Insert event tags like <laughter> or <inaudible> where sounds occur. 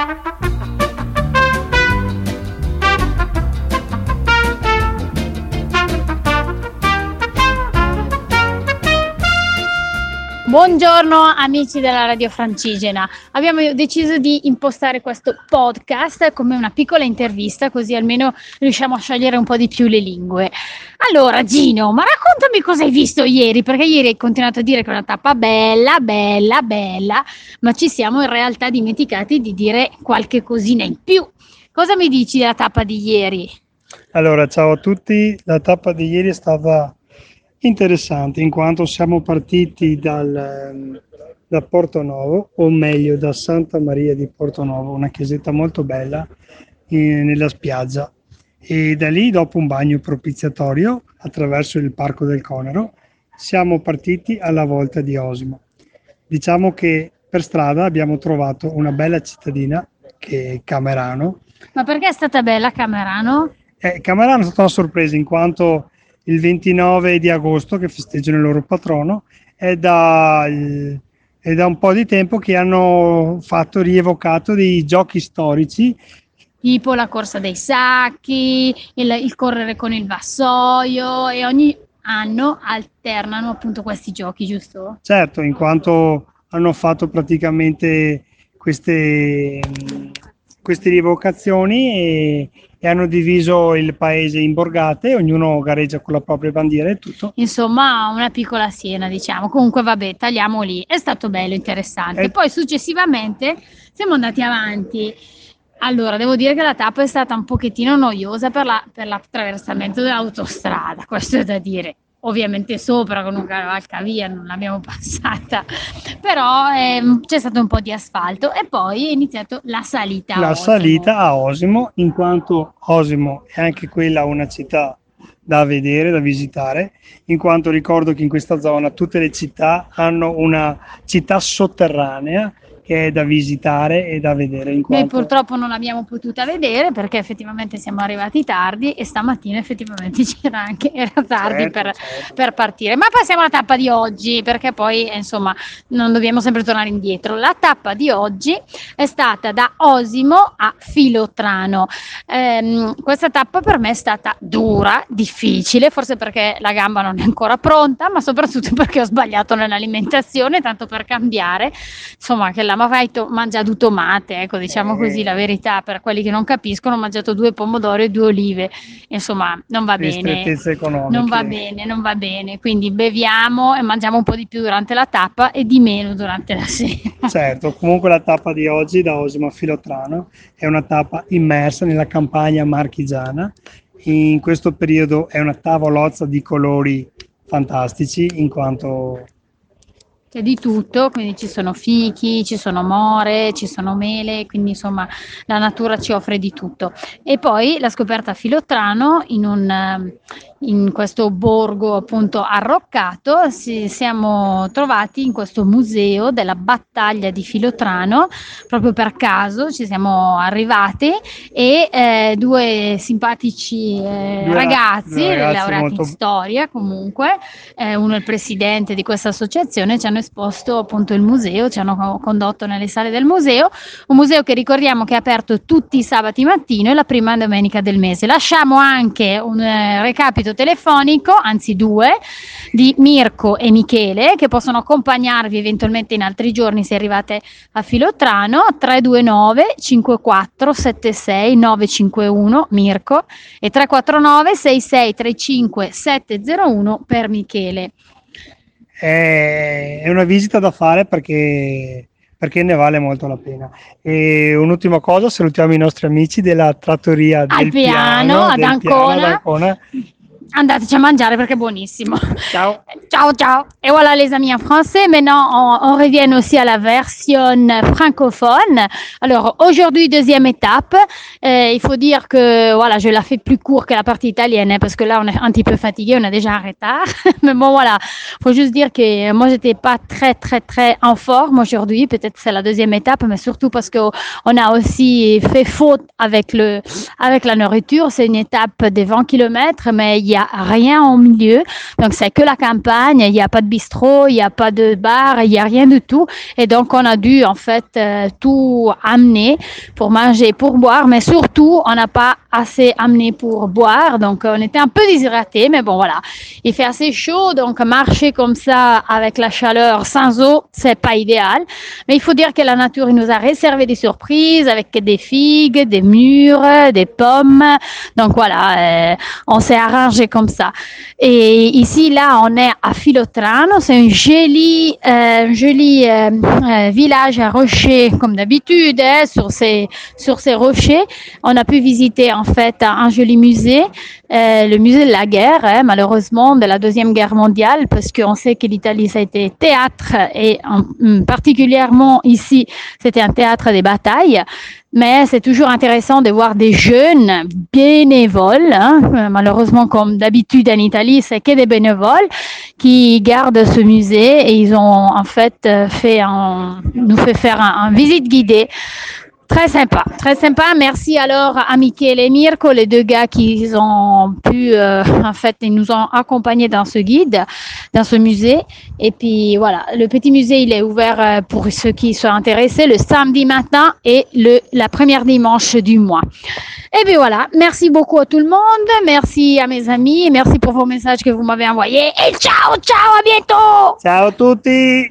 Thank you. Buongiorno amici della Radio Francigena, abbiamo deciso di impostare questo podcast come una piccola intervista così almeno riusciamo a scegliere un po' di più le lingue. Allora Gino, ma raccontami cosa hai visto ieri, perché ieri hai continuato a dire che è una tappa bella, bella, bella, ma ci siamo in realtà dimenticati di dire qualche cosina in più. Cosa mi dici della tappa di ieri? Allora, ciao a tutti, la tappa di ieri è stata interessante in quanto siamo partiti dal, ehm, da Porto Novo, o meglio da Santa Maria di Porto Novo, una chiesetta molto bella in, nella spiaggia. E da lì, dopo un bagno propiziatorio attraverso il Parco del Conero, siamo partiti alla volta di Osimo. Diciamo che per strada abbiamo trovato una bella cittadina che è Camerano. Ma perché è stata bella Camerano? Eh, Camerano è stata una sorpresa in quanto il 29 di agosto che festeggiano il loro patrono, è da, è da un po' di tempo che hanno fatto rievocato dei giochi storici tipo la corsa dei sacchi, il, il, correre con il vassoio e ogni anno alternano appunto questi giochi, giusto? Certo, in quanto hanno fatto praticamente queste, queste rievocazioni e, e hanno diviso il paese in borgate, ognuno gareggia con la propria bandiera e tutto. Insomma, una piccola Siena, diciamo. Comunque, vabbè, tagliamo lì. È stato bello, interessante. E... Poi successivamente siamo andati avanti. Allora, devo dire che la tappa è stata un pochettino noiosa per, la, per l'attraversamento dell'autostrada, questo è da dire ovviamente sopra con un cavalcavia, non l'abbiamo <laughs> passata, però ehm, c'è stato un po' di asfalto e poi è iniziato la salita. La salita a Osimo, in quanto Osimo è anche quella una città da vedere, da visitare, in quanto ricordo che in questa zona tutte le città hanno una città sotterranea che è da visitare e da vedere. In quanto... Noi purtroppo non l'abbiamo potuta vedere perché effettivamente siamo arrivati tardi e stamattina effettivamente <laughs> c'era anche, era tardi certo, per, certo. per, partire. Ma passiamo alla tappa di oggi perché poi insomma non dobbiamo sempre tornare indietro. La tappa di oggi è stata da Osimo a Filotrano. Ehm, questa tappa per me è stata dura, difficile, forse perché la gamba non è ancora pronta, ma soprattutto <laughs> perché ho sbagliato nell'alimentazione, tanto per cambiare. Insomma, che la ma fai to- mangiato tomate, ecco, diciamo eh. così la verità, per quelli che non capiscono, ho mangiato due pomodori e due olive, insomma, non va bene. Non va bene, non va bene, quindi beviamo e mangiamo un po' di più durante la tappa e di meno durante la <laughs> sera. Certo, comunque la tappa di oggi da Osimo Filotrano è una tappa immersa nella campagna marchigiana. In questo periodo è una tavolozza di colori fantastici in quanto c'è di tutto, quindi ci sono fichi, ci sono more, ci sono mele, quindi insomma la natura ci offre di tutto. E poi la scoperta a Filottrano in un, in questo borgo appunto arroccato si, siamo trovati in questo museo della battaglia di Filotrano proprio per caso ci siamo arrivati e eh, due simpatici eh, due ragazzi, due ragazzi laureati molto... in storia comunque eh, uno è il presidente di questa associazione ci hanno esposto appunto il museo ci hanno condotto nelle sale del museo un museo che ricordiamo che è aperto tutti i sabati mattino e la prima domenica del mese. Lasciamo anche un eh, recapito collegamento telefonico, anzi due, di Mirko e Michele, che possono accompagnarvi eventualmente in altri giorni se arrivate a Filottrano, 329 54 76 951 Mirko e 349 6635 701 per Michele. È una visita da fare perché perché ne vale molto la pena. E un'ultima cosa, salutiamo i nostri amici della trattoria del Al piano, piano ad, Ancona. Piano, ad Ancona Andateci a mangiare perché è buonissimo. Ciao. Ciao, ciao. Et voilà les amis en français. Maintenant, on, on revient aussi à la version francophone. Alors aujourd'hui, deuxième étape. Euh, il faut dire que voilà, je la fais plus court que la partie italienne hein, parce que là, on est un petit peu fatigué, on a déjà un retard. <laughs> Mais bon, voilà, faut juste dire que moi, j'étais pas très, très, très en forme aujourd'hui. Peut-être que c'est la deuxième étape, mais surtout parce que on a aussi fait faute avec le, avec la nourriture. C'est une étape des 20 km, mais il y a rien au milieu. Donc, c'est que la campagne. Il n'y a pas de bistrot, il n'y a pas de bar, il n'y a rien du tout. Et donc, on a dû, en fait, euh, tout amener pour manger, pour boire, mais surtout, on n'a pas assez amené pour boire. Donc, on était un peu déshydraté, mais bon, voilà. Il fait assez chaud, donc marcher comme ça avec la chaleur sans eau, c'est pas idéal. Mais il faut dire que la nature nous a réservé des surprises avec des figues, des mûres, des pommes. Donc voilà, euh, on s'est arrangé comme ça. Et ici, là, on est à Filotrano. C'est un joli, euh, joli euh, euh, village à rochers, comme d'habitude, hein, sur ces sur ces rochers. On a pu visiter en fait un joli musée, le musée de la guerre, hein, malheureusement de la deuxième guerre mondiale, parce qu'on sait que l'Italie ça a été théâtre et en, particulièrement ici, c'était un théâtre des batailles mais c'est toujours intéressant de voir des jeunes bénévoles. Hein. Malheureusement, comme d'habitude en Italie, c'est que des bénévoles qui gardent ce musée et ils ont en fait euh, fait un, nous fait faire un, un visite guidée Très sympa, très sympa. Merci alors à Michele et Mirko, les deux gars qui ont pu, euh, en fait, ils nous ont accompagnés dans ce guide, dans ce musée. Et puis voilà, le petit musée, il est ouvert euh, pour ceux qui sont intéressés le samedi matin et le, la première dimanche du mois. Et puis voilà, merci beaucoup à tout le monde, merci à mes amis, merci pour vos messages que vous m'avez envoyés. Et ciao, ciao, à bientôt. Ciao tutti.